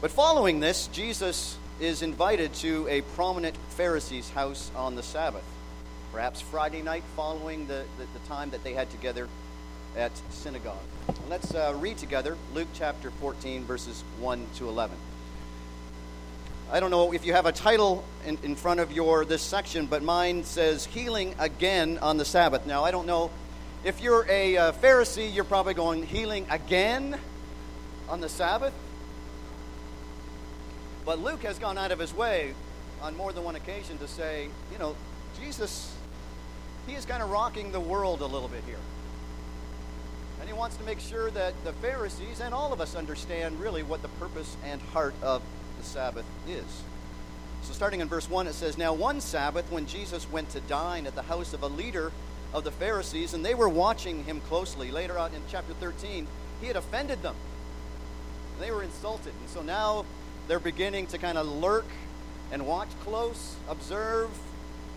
But following this, Jesus is invited to a prominent Pharisee's house on the Sabbath, perhaps Friday night following the, the, the time that they had together at synagogue. Let's uh, read together Luke chapter 14, verses 1 to 11. I don't know if you have a title in, in front of your this section, but mine says "Healing Again on the Sabbath." Now, I don't know if you're a uh, Pharisee, you're probably going healing again on the Sabbath. But Luke has gone out of his way on more than one occasion to say, you know, Jesus, he is kind of rocking the world a little bit here. And he wants to make sure that the Pharisees and all of us understand really what the purpose and heart of the Sabbath is. So, starting in verse 1, it says, Now one Sabbath, when Jesus went to dine at the house of a leader of the Pharisees, and they were watching him closely. Later on in chapter 13, he had offended them. They were insulted. And so now they're beginning to kind of lurk and watch close, observe,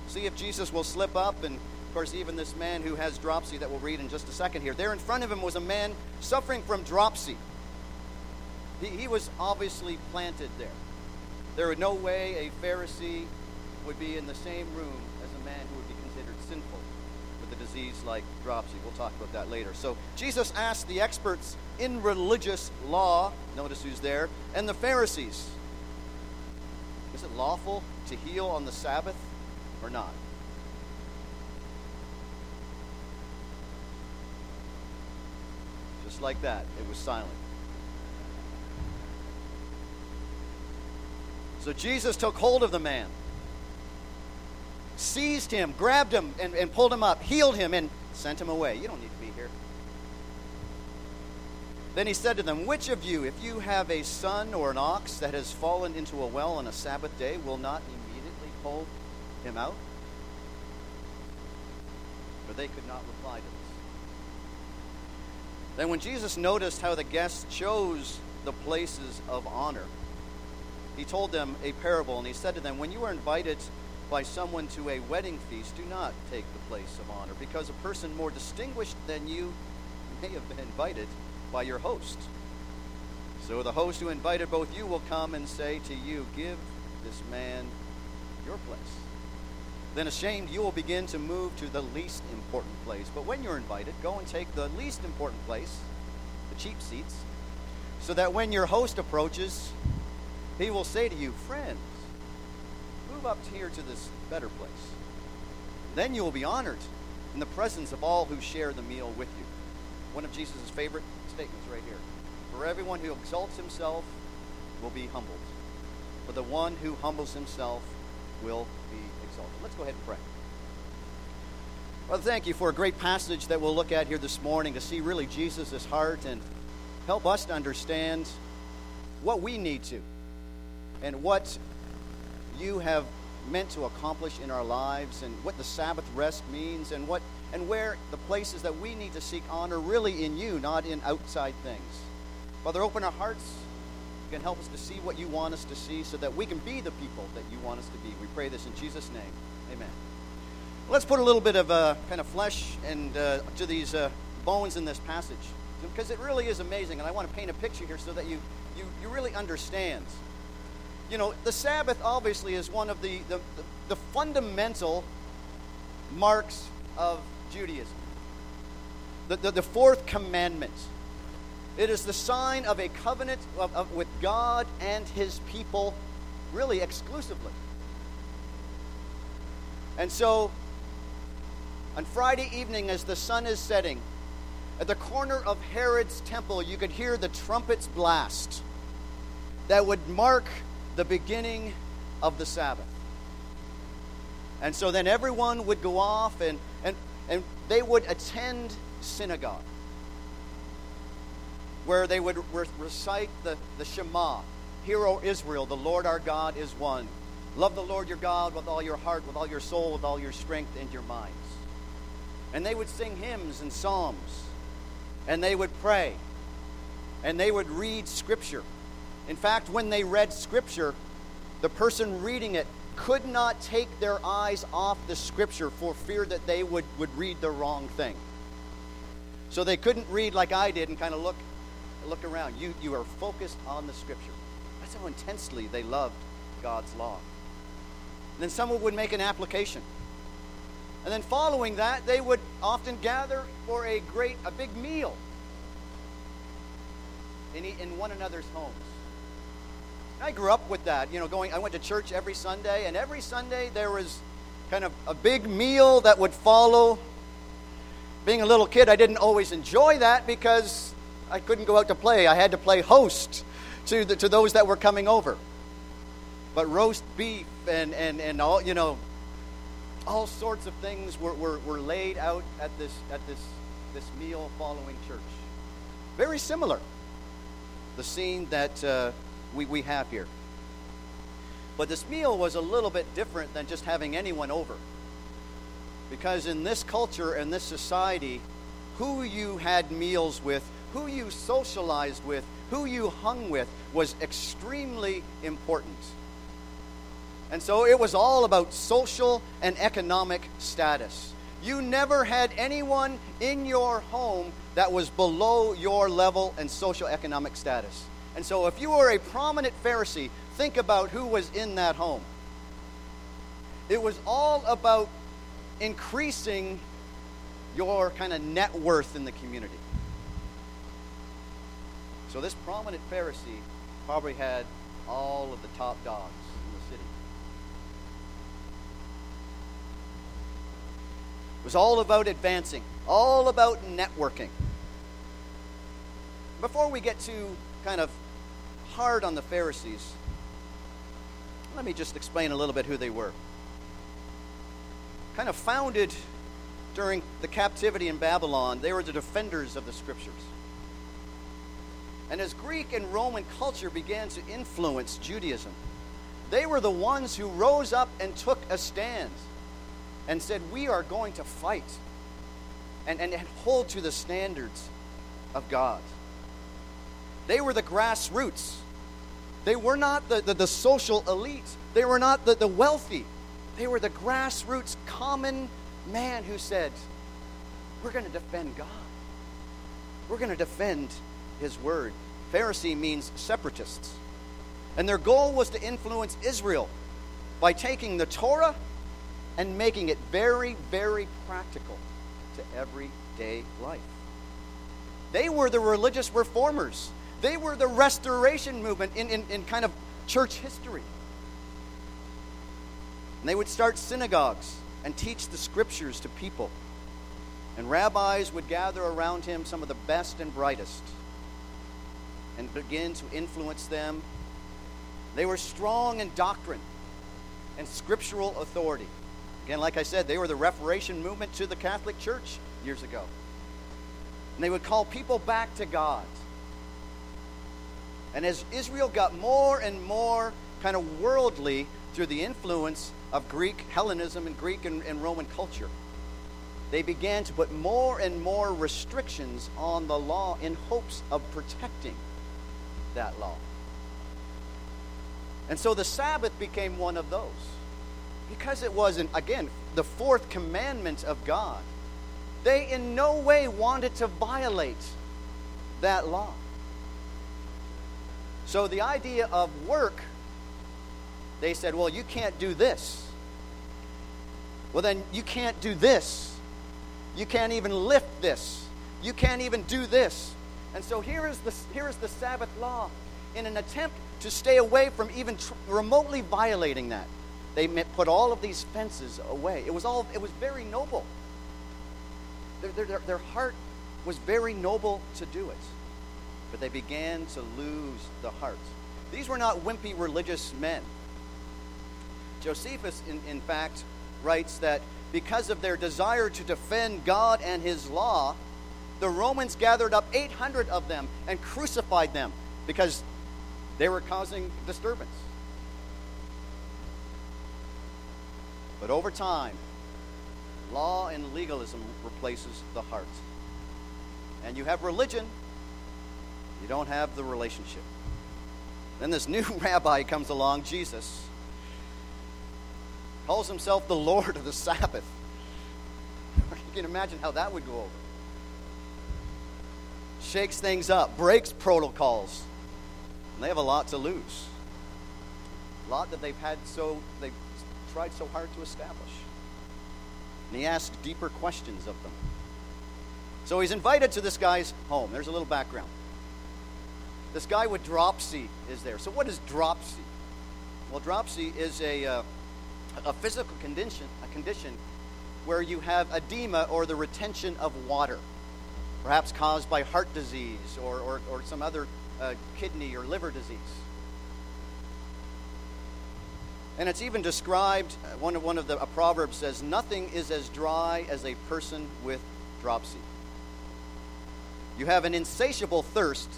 see if Jesus will slip up. And of course, even this man who has dropsy that we'll read in just a second here. There in front of him was a man suffering from dropsy. He, he was obviously planted there. There was no way a Pharisee would be in the same room as a man who would be considered sinful disease like dropsy. We'll talk about that later. So Jesus asked the experts in religious law, notice who's there, and the Pharisees, is it lawful to heal on the Sabbath or not? Just like that, it was silent. So Jesus took hold of the man, seized him, grabbed him, and, and pulled him up, healed him, and sent him away. You don't need to be here. Then he said to them, Which of you, if you have a son or an ox that has fallen into a well on a Sabbath day, will not immediately pull him out? But they could not reply to this. Then, when Jesus noticed how the guests chose the places of honor, he told them a parable, and he said to them, When you are invited by someone to a wedding feast, do not take the place of honor, because a person more distinguished than you may have been invited by your host. So the host who invited both you will come and say to you, Give this man your place. Then, ashamed, you will begin to move to the least important place. But when you're invited, go and take the least important place, the cheap seats, so that when your host approaches, he will say to you, Friends, move up here to this better place. Then you will be honored in the presence of all who share the meal with you. One of Jesus' favorite statements right here. For everyone who exalts himself will be humbled, but the one who humbles himself will be exalted. Let's go ahead and pray. Father, thank you for a great passage that we'll look at here this morning to see really Jesus' heart and help us to understand what we need to and what you have meant to accomplish in our lives and what the Sabbath rest means and what and where the places that we need to seek honor really in you, not in outside things. Father, open our hearts. You can help us to see what you want us to see so that we can be the people that you want us to be. We pray this in Jesus' name. Amen. Let's put a little bit of uh, kind of flesh and uh, to these uh, bones in this passage because it really is amazing. And I want to paint a picture here so that you, you, you really understand you know, the Sabbath obviously is one of the, the, the, fundamental marks of Judaism. The, the, the, fourth commandment. It is the sign of a covenant of, of, with God and his people, really exclusively. And so, on Friday evening, as the sun is setting, at the corner of Herod's temple, you could hear the trumpets blast that would mark the beginning of the Sabbath. And so then everyone would go off and, and, and they would attend synagogue where they would re- recite the, the Shema Hear, O Israel, the Lord our God is one. Love the Lord your God with all your heart, with all your soul, with all your strength, and your minds. And they would sing hymns and psalms, and they would pray, and they would read Scripture. In fact, when they read Scripture, the person reading it could not take their eyes off the Scripture for fear that they would, would read the wrong thing. So they couldn't read like I did and kind of look, look around. You, you are focused on the Scripture. That's how intensely they loved God's law. And then someone would make an application. And then following that, they would often gather for a great, a big meal in, in one another's homes. I grew up with that, you know, going, I went to church every Sunday, and every Sunday there was kind of a big meal that would follow. Being a little kid, I didn't always enjoy that because I couldn't go out to play. I had to play host to, the, to those that were coming over. But roast beef and, and, and all, you know, all sorts of things were, were, were laid out at this, at this, this meal following church. Very similar, the scene that uh, we, we have here. But this meal was a little bit different than just having anyone over. Because in this culture and this society, who you had meals with, who you socialized with, who you hung with was extremely important. And so it was all about social and economic status. You never had anyone in your home that was below your level and social economic status. And so if you were a prominent Pharisee, think about who was in that home. It was all about increasing your kind of net worth in the community. So this prominent Pharisee probably had all of the top dogs in the city. It was all about advancing, all about networking. Before we get to kind of hard on the Pharisees, let me just explain a little bit who they were. Kind of founded during the captivity in Babylon, they were the defenders of the scriptures. And as Greek and Roman culture began to influence Judaism, they were the ones who rose up and took a stand and said, We are going to fight and, and, and hold to the standards of God. They were the grassroots. They were not the, the, the social elite. They were not the, the wealthy. They were the grassroots common man who said, We're going to defend God. We're going to defend His word. Pharisee means separatists. And their goal was to influence Israel by taking the Torah and making it very, very practical to everyday life. They were the religious reformers. They were the restoration movement in, in, in kind of church history. And they would start synagogues and teach the scriptures to people. And rabbis would gather around him some of the best and brightest and begin to influence them. They were strong in doctrine and scriptural authority. Again, like I said, they were the Reformation movement to the Catholic Church years ago. And they would call people back to God. And as Israel got more and more kind of worldly through the influence of Greek Hellenism and Greek and, and, Roman culture, they began to put more and more restrictions on the law in hopes of protecting that law. And so the Sabbath became one of those. Because it wasn't, again, the fourth commandment of God, they in no way wanted to violate that law. So the idea of work, they said, well, you can't do this. Well, then you can't do this. You can't even lift this. You can't even do this. And so here is the, here is the Sabbath law in an attempt to stay away from even tr- remotely violating that. They put all of these fences away. It was all it was very noble. Their, their, their heart was very noble to do it but they began to lose the heart. These were not wimpy religious men. Josephus, in, in fact, writes that because of their desire to defend God and his law, the Romans gathered up 800 of them and crucified them because they were causing disturbance. But over time, law and legalism replaces the heart. And you have religion you don't have the relationship. Then this new rabbi comes along, Jesus, calls himself the Lord of the Sabbath. you can imagine how that would go over. Shakes things up, breaks protocols. And they have a lot to lose. a lot that they've had so they've tried so hard to establish. And he asks deeper questions of them. So he's invited to this guy's home. There's a little background. This guy with dropsy is there. So what is dropsy? Well, dropsy is a, uh, a physical condition, a condition where you have edema or the retention of water, perhaps caused by heart disease or, or, or some other uh, kidney or liver disease. And it's even described, uh, one of, one of the a proverb says, nothing is as dry as a person with dropsy. You have an insatiable thirst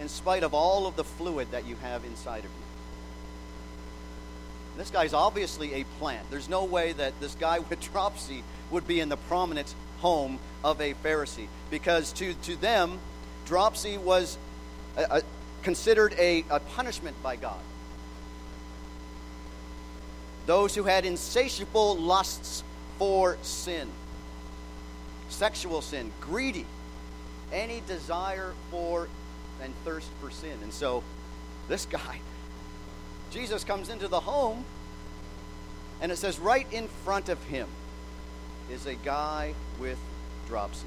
in spite of all of the fluid that you have inside of you. This guy's obviously a plant. There's no way that this guy with dropsy would be in the prominent home of a Pharisee because to, to them, dropsy was a, a, considered a, a punishment by God. Those who had insatiable lusts for sin, sexual sin, greedy, any desire for and thirst for sin. And so this guy, Jesus comes into the home, and it says right in front of him is a guy with dropsy.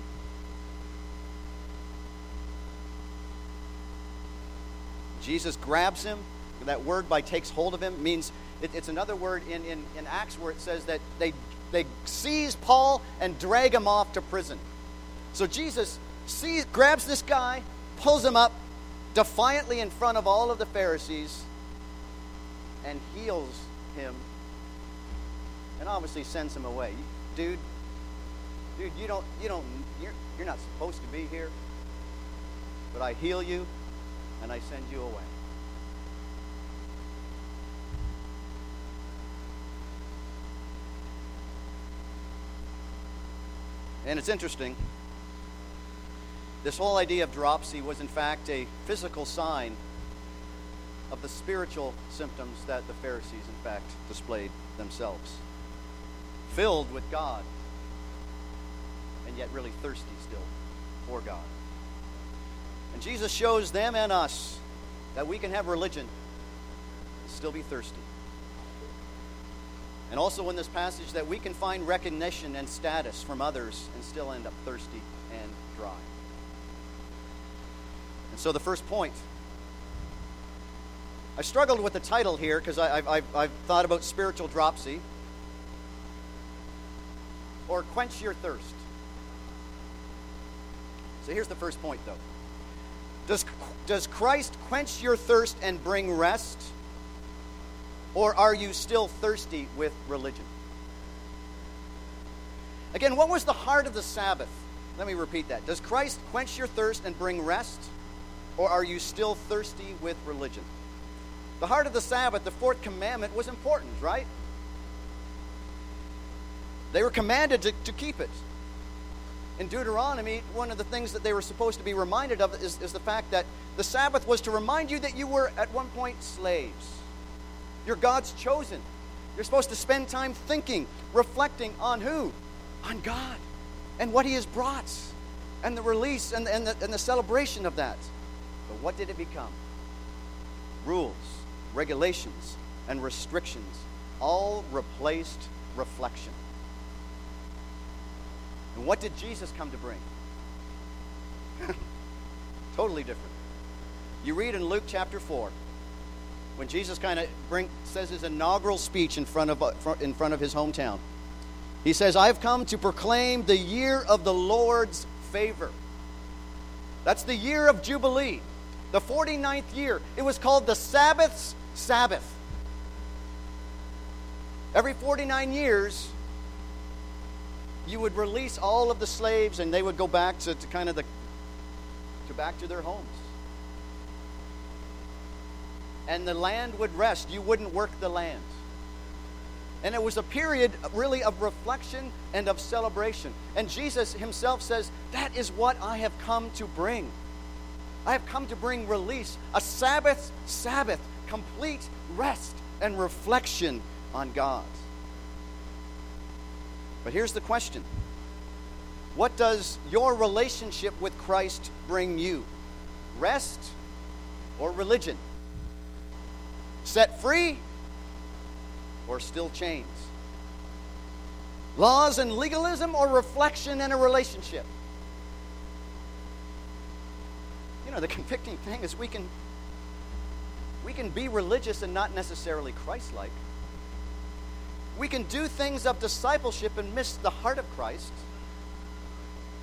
Jesus grabs him. That word by takes hold of him means it, it's another word in, in, in Acts where it says that they, they seize Paul and drag him off to prison. So Jesus sees, grabs this guy, pulls him up defiantly in front of all of the Pharisees, and heals him, and obviously sends him away. Dude, dude, you don't, you don't, you're, you're not supposed to be here, but I heal you, and I send you away. And it's interesting this whole idea of dropsy was, in fact, a physical sign of the spiritual symptoms that the Pharisees, in fact, displayed themselves. Filled with God, and yet really thirsty still for God. And Jesus shows them and us that we can have religion and still be thirsty. And also in this passage, that we can find recognition and status from others and still end up thirsty and dry. So the first point. I struggled with the title here because I've, I've, I've thought about spiritual dropsy or quench your thirst. So here's the first point, though. Does, does Christ quench your thirst and bring rest? Or are you still thirsty with religion? Again, what was the heart of the Sabbath? Let me repeat that. Does Christ quench your thirst and bring rest? Or are you still thirsty with religion? The heart of the Sabbath, the fourth commandment, was important, right? They were commanded to, to keep it. In Deuteronomy, one of the things that they were supposed to be reminded of is, is the fact that the Sabbath was to remind you that you were at one point slaves. You're God's chosen. You're supposed to spend time thinking, reflecting on who? On God and what He has brought, and the release and, and, the, and the celebration of that. But what did it become? Rules, regulations, and restrictions all replaced reflection. And what did Jesus come to bring? totally different. You read in Luke chapter 4 when Jesus kind of says his inaugural speech in front of uh, in front of his hometown. He says, "I've come to proclaim the year of the Lord's favor." That's the year of jubilee the 49th year. It was called the Sabbath's Sabbath. Every 49 years, you would release all of the slaves and they would go back to, to kind of the to back to their homes. And the land would rest. You wouldn't work the land. And it was a period really of reflection and of celebration. And Jesus himself says, That is what I have come to bring. I have come to bring release, a Sabbath, Sabbath, complete rest and reflection on God. But here's the question What does your relationship with Christ bring you? Rest or religion? Set free or still chains? Laws and legalism or reflection and a relationship? The convicting thing is we can we can be religious and not necessarily Christ-like. We can do things of discipleship and miss the heart of Christ.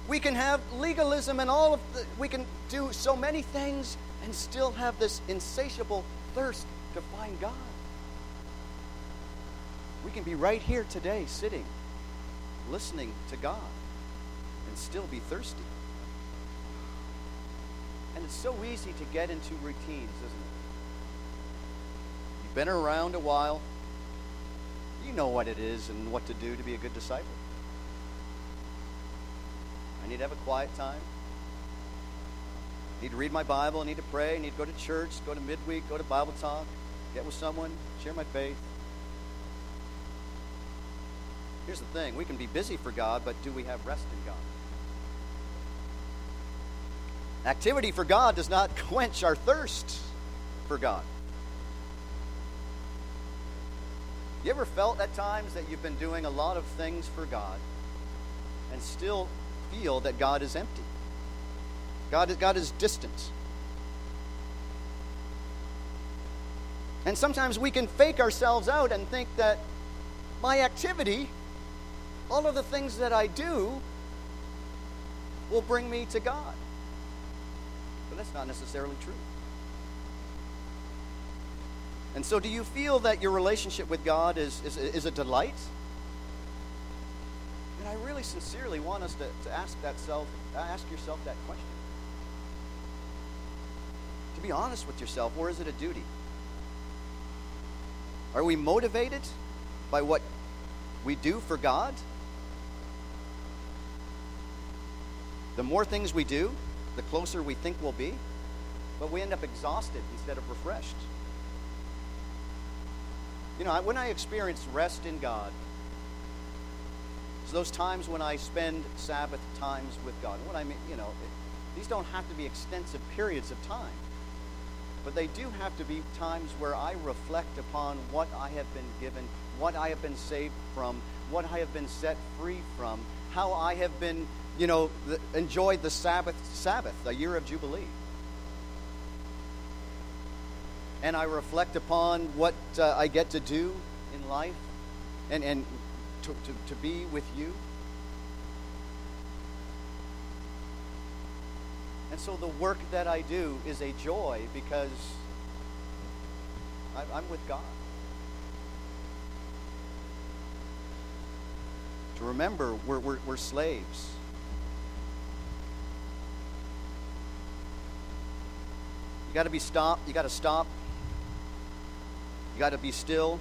We can have legalism and all of the, we can do so many things and still have this insatiable thirst to find God. We can be right here today, sitting, listening to God, and still be thirsty. And it's so easy to get into routines, isn't it? You've been around a while, you know what it is and what to do to be a good disciple. I need to have a quiet time. I need to read my Bible. I need to pray. I need to go to church, go to midweek, go to Bible talk, get with someone, share my faith. Here's the thing we can be busy for God, but do we have rest in God? Activity for God does not quench our thirst for God. You ever felt at times that you've been doing a lot of things for God and still feel that God is empty? God is, God is distant. And sometimes we can fake ourselves out and think that my activity, all of the things that I do, will bring me to God. But that's not necessarily true. And so, do you feel that your relationship with God is, is, is a delight? And I really sincerely want us to, to ask, that self, ask yourself that question. To be honest with yourself, or is it a duty? Are we motivated by what we do for God? The more things we do, the closer we think we'll be, but we end up exhausted instead of refreshed. You know, when I experience rest in God, it's those times when I spend Sabbath times with God. what I mean, you know, these don't have to be extensive periods of time, but they do have to be times where I reflect upon what I have been given, what I have been saved from, what I have been set free from, how I have been, you know, enjoyed the Sabbath, Sabbath, the year of Jubilee and I reflect upon what uh, I get to do in life and, and to, to, to be with you. And so the work that I do is a joy because I'm with God. To remember, we're, we're, we're slaves. You got to be stopped. You got to stop you got to be still.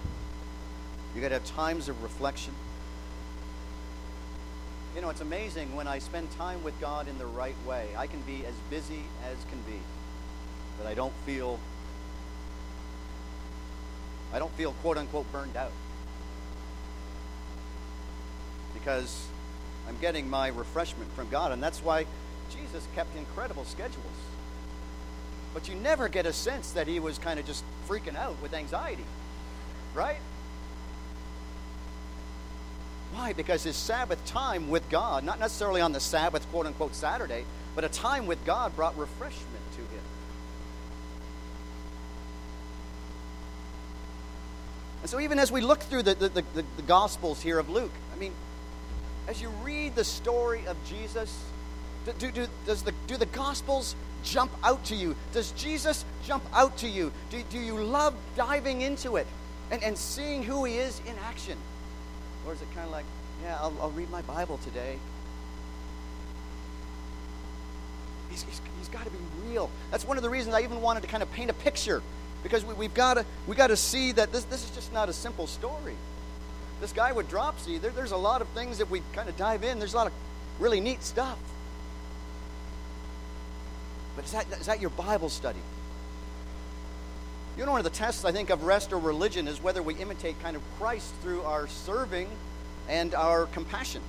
You got to have times of reflection. You know, it's amazing when I spend time with God in the right way. I can be as busy as can be, but I don't feel I don't feel quote unquote burned out. Because I'm getting my refreshment from God, and that's why Jesus kept incredible schedules. But you never get a sense that he was kind of just freaking out with anxiety, right? Why? Because his Sabbath time with God, not necessarily on the Sabbath, quote unquote, Saturday, but a time with God brought refreshment to him. And so, even as we look through the, the, the, the Gospels here of Luke, I mean, as you read the story of Jesus, do, do, does the, do the Gospels jump out to you? Does Jesus jump out to you? Do, do you love diving into it and, and seeing who he is in action? Or is it kind of like, yeah, I'll, I'll read my Bible today? He's, he's, he's got to be real. That's one of the reasons I even wanted to kind of paint a picture because we, have got to we got to see that this, this is just not a simple story. This guy with dropsy, there, there's a lot of things that we kind of dive in. There's a lot of really neat stuff. But is that, is that your Bible study? You know, one of the tests, I think, of rest or religion is whether we imitate kind of Christ through our serving and our compassion.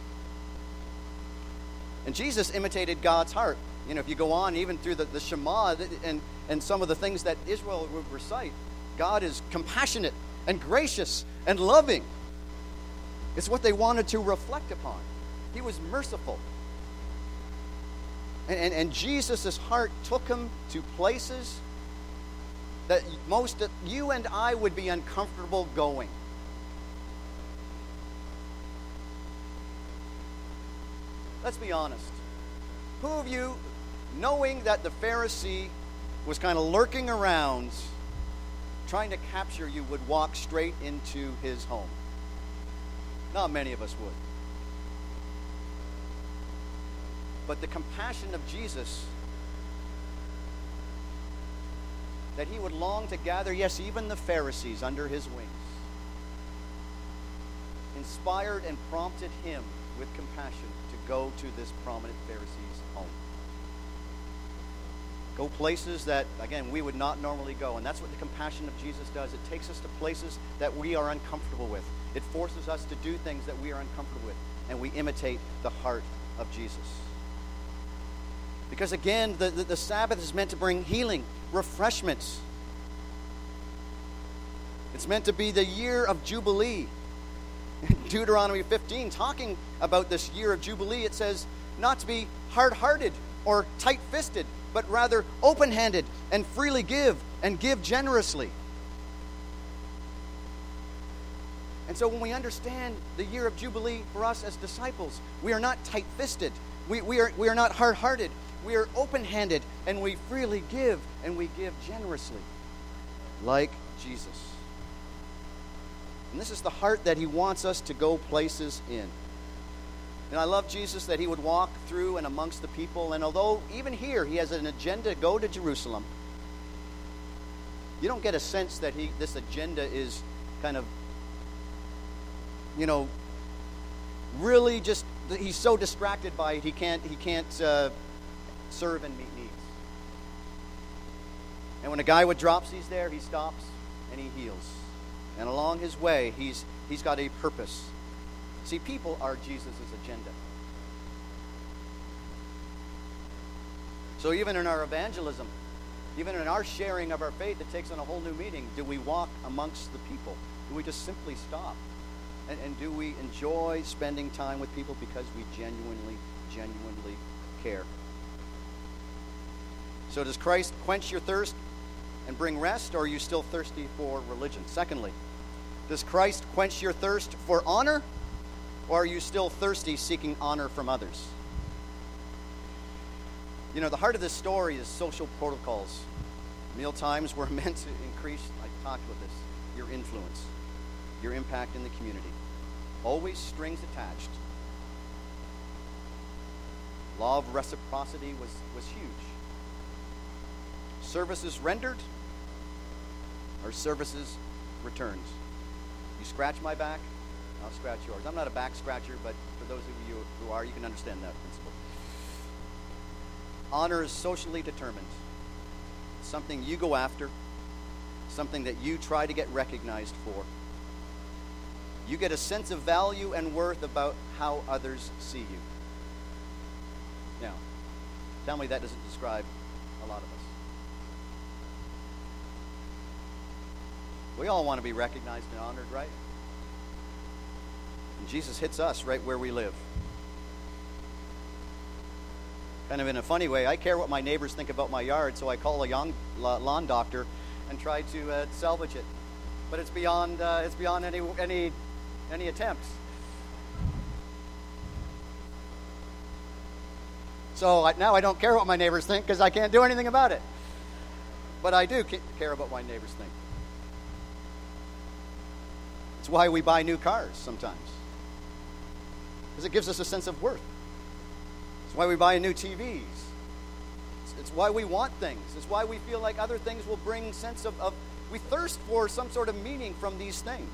And Jesus imitated God's heart. You know, if you go on even through the, the Shema and, and some of the things that Israel would recite, God is compassionate and gracious and loving. It's what they wanted to reflect upon. He was merciful. And, and, and Jesus' heart took him to places that most that you and I would be uncomfortable going. Let's be honest. Who of you, knowing that the Pharisee was kind of lurking around, trying to capture you, would walk straight into his home? Not many of us would. But the compassion of Jesus, that he would long to gather, yes, even the Pharisees under his wings, inspired and prompted him with compassion to go to this prominent Pharisee's home. Go places that, again, we would not normally go. And that's what the compassion of Jesus does. It takes us to places that we are uncomfortable with. It forces us to do things that we are uncomfortable with. And we imitate the heart of Jesus. Because again, the, the, the Sabbath is meant to bring healing, refreshments. It's meant to be the year of Jubilee. Deuteronomy 15, talking about this year of Jubilee, it says not to be hard hearted or tight fisted, but rather open handed and freely give and give generously. And so when we understand the year of Jubilee for us as disciples, we are not tight fisted. We, we, are, we are not hard hearted. We are open handed and we freely give and we give generously, like Jesus. And this is the heart that he wants us to go places in. And I love Jesus that he would walk through and amongst the people. And although even here he has an agenda to go to Jerusalem, you don't get a sense that he, this agenda is kind of, you know, really just, he's so distracted by it, he can't, he can't uh, serve and meet needs. And when a guy with dropsies there, he stops and he heals. And along his way, he's, he's got a purpose. See, people are Jesus' agenda. So even in our evangelism, even in our sharing of our faith, it takes on a whole new meaning. Do we walk amongst the people? Do we just simply stop? And, and do we enjoy spending time with people because we genuinely, genuinely care? So, does Christ quench your thirst and bring rest, or are you still thirsty for religion? Secondly, does Christ quench your thirst for honor, or are you still thirsty seeking honor from others? You know, the heart of this story is social protocols. Meal times were meant to increase, I talked about this, your influence, your impact in the community. Always strings attached. Law of reciprocity was, was huge services rendered or services returned. You scratch my back, I'll scratch yours. I'm not a back scratcher, but for those of you who are, you can understand that principle. Honor is socially determined. something you go after, something that you try to get recognized for. You get a sense of value and worth about how others see you. Now, tell me that doesn't describe a lot of us. We all want to be recognized and honored, right? And Jesus hits us right where we live. Kind of in a funny way, I care what my neighbors think about my yard, so I call a young lawn doctor and try to uh, salvage it. But it's beyond, uh, it's beyond any, any, any attempts. So I, now I don't care what my neighbors think because I can't do anything about it. But I do care about what my neighbors think. It's why we buy new cars sometimes, because it gives us a sense of worth. It's why we buy new TVs. It's, it's why we want things. It's why we feel like other things will bring sense of, of we thirst for some sort of meaning from these things.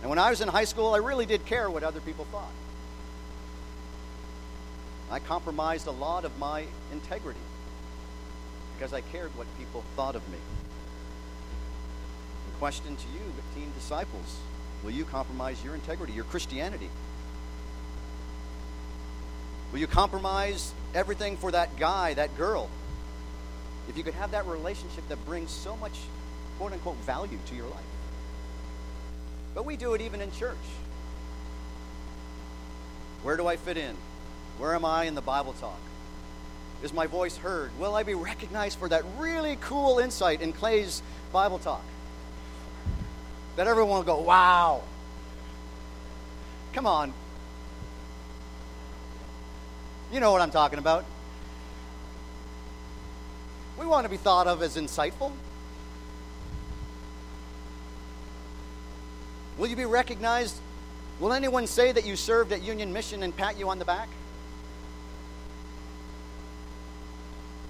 And when I was in high school, I really did care what other people thought. I compromised a lot of my integrity because I cared what people thought of me question to you, the teen disciples Will you compromise your integrity, your Christianity? Will you compromise everything for that guy, that girl? if you could have that relationship that brings so much quote unquote value to your life. But we do it even in church. Where do I fit in? Where am I in the Bible talk? Is my voice heard? Will I be recognized for that really cool insight in Clay's Bible talk? That everyone will go, wow. Come on. You know what I'm talking about. We want to be thought of as insightful. Will you be recognized? Will anyone say that you served at Union Mission and pat you on the back?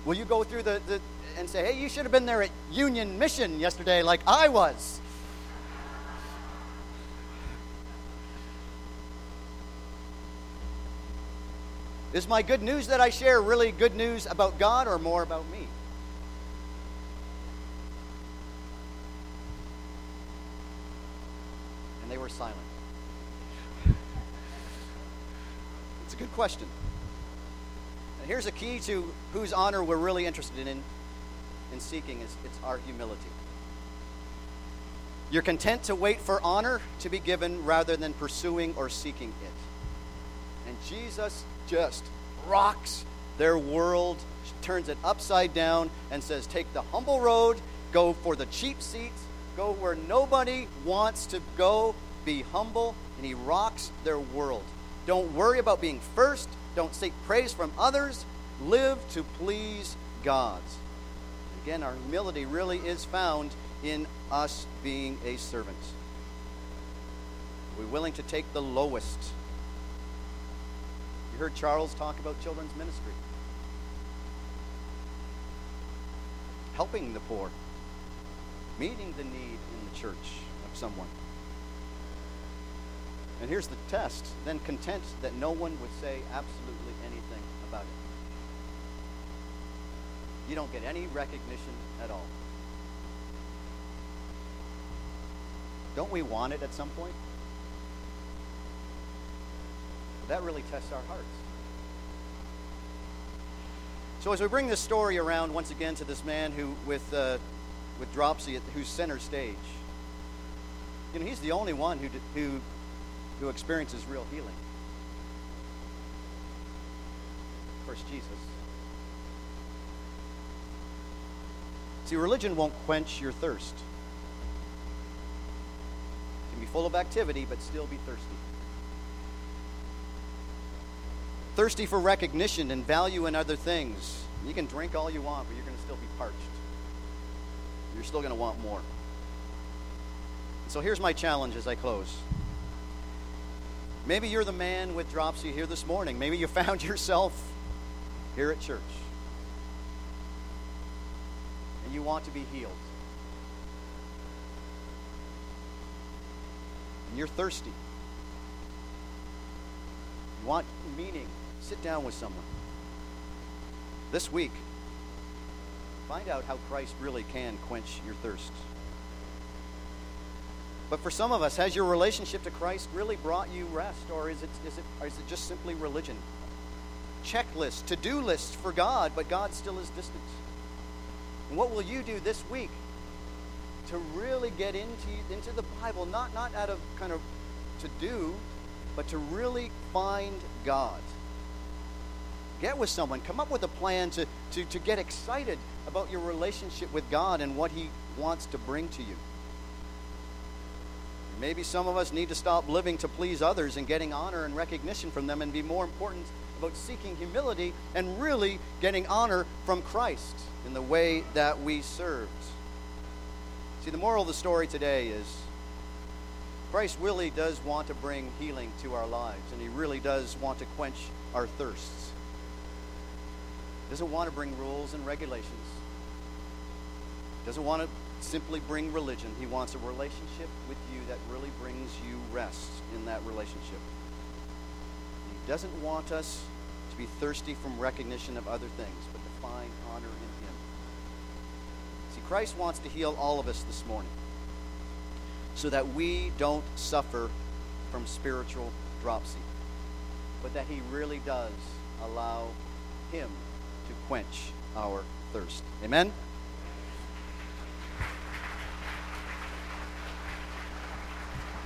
Will you go through the, the and say, hey, you should have been there at Union Mission yesterday like I was? Is my good news that I share really good news about God or more about me? And they were silent. It's a good question. And here's a key to whose honor we're really interested in in seeking is it's our humility. You're content to wait for honor to be given rather than pursuing or seeking it. And Jesus just rocks their world, turns it upside down, and says, Take the humble road, go for the cheap seats, go where nobody wants to go, be humble, and he rocks their world. Don't worry about being first, don't seek praise from others, live to please God. Again, our humility really is found in us being a servant. Are we willing to take the lowest? You heard Charles talk about children's ministry. Helping the poor, meeting the need in the church of someone. And here's the test then content that no one would say absolutely anything about it. You don't get any recognition at all. Don't we want it at some point? That really tests our hearts. So as we bring this story around once again to this man who, with uh, with dropsy, at, who's center stage, you know, he's the only one who who who experiences real healing. Of course, Jesus. See, religion won't quench your thirst. You can be full of activity, but still be thirsty. Thirsty for recognition and value in other things. You can drink all you want, but you're going to still be parched. You're still going to want more. So here's my challenge as I close. Maybe you're the man with dropsy here this morning. Maybe you found yourself here at church. And you want to be healed. And you're thirsty. Want meaning. Sit down with someone. This week, find out how Christ really can quench your thirst. But for some of us, has your relationship to Christ really brought you rest, or is it, is it, or is it just simply religion? Checklist, to do list for God, but God still is distant. And what will you do this week to really get into, into the Bible, not, not out of kind of to do, but to really find God? Get with someone, come up with a plan to, to, to get excited about your relationship with God and what He wants to bring to you. Maybe some of us need to stop living to please others and getting honor and recognition from them and be more important about seeking humility and really getting honor from Christ in the way that we served. See, the moral of the story today is Christ really does want to bring healing to our lives, and He really does want to quench our thirsts. He doesn't want to bring rules and regulations. He doesn't want to simply bring religion. He wants a relationship with you that really brings you rest in that relationship. He doesn't want us to be thirsty from recognition of other things, but to find honor in Him. See, Christ wants to heal all of us this morning so that we don't suffer from spiritual dropsy, but that He really does allow Him to quench our thirst. Amen?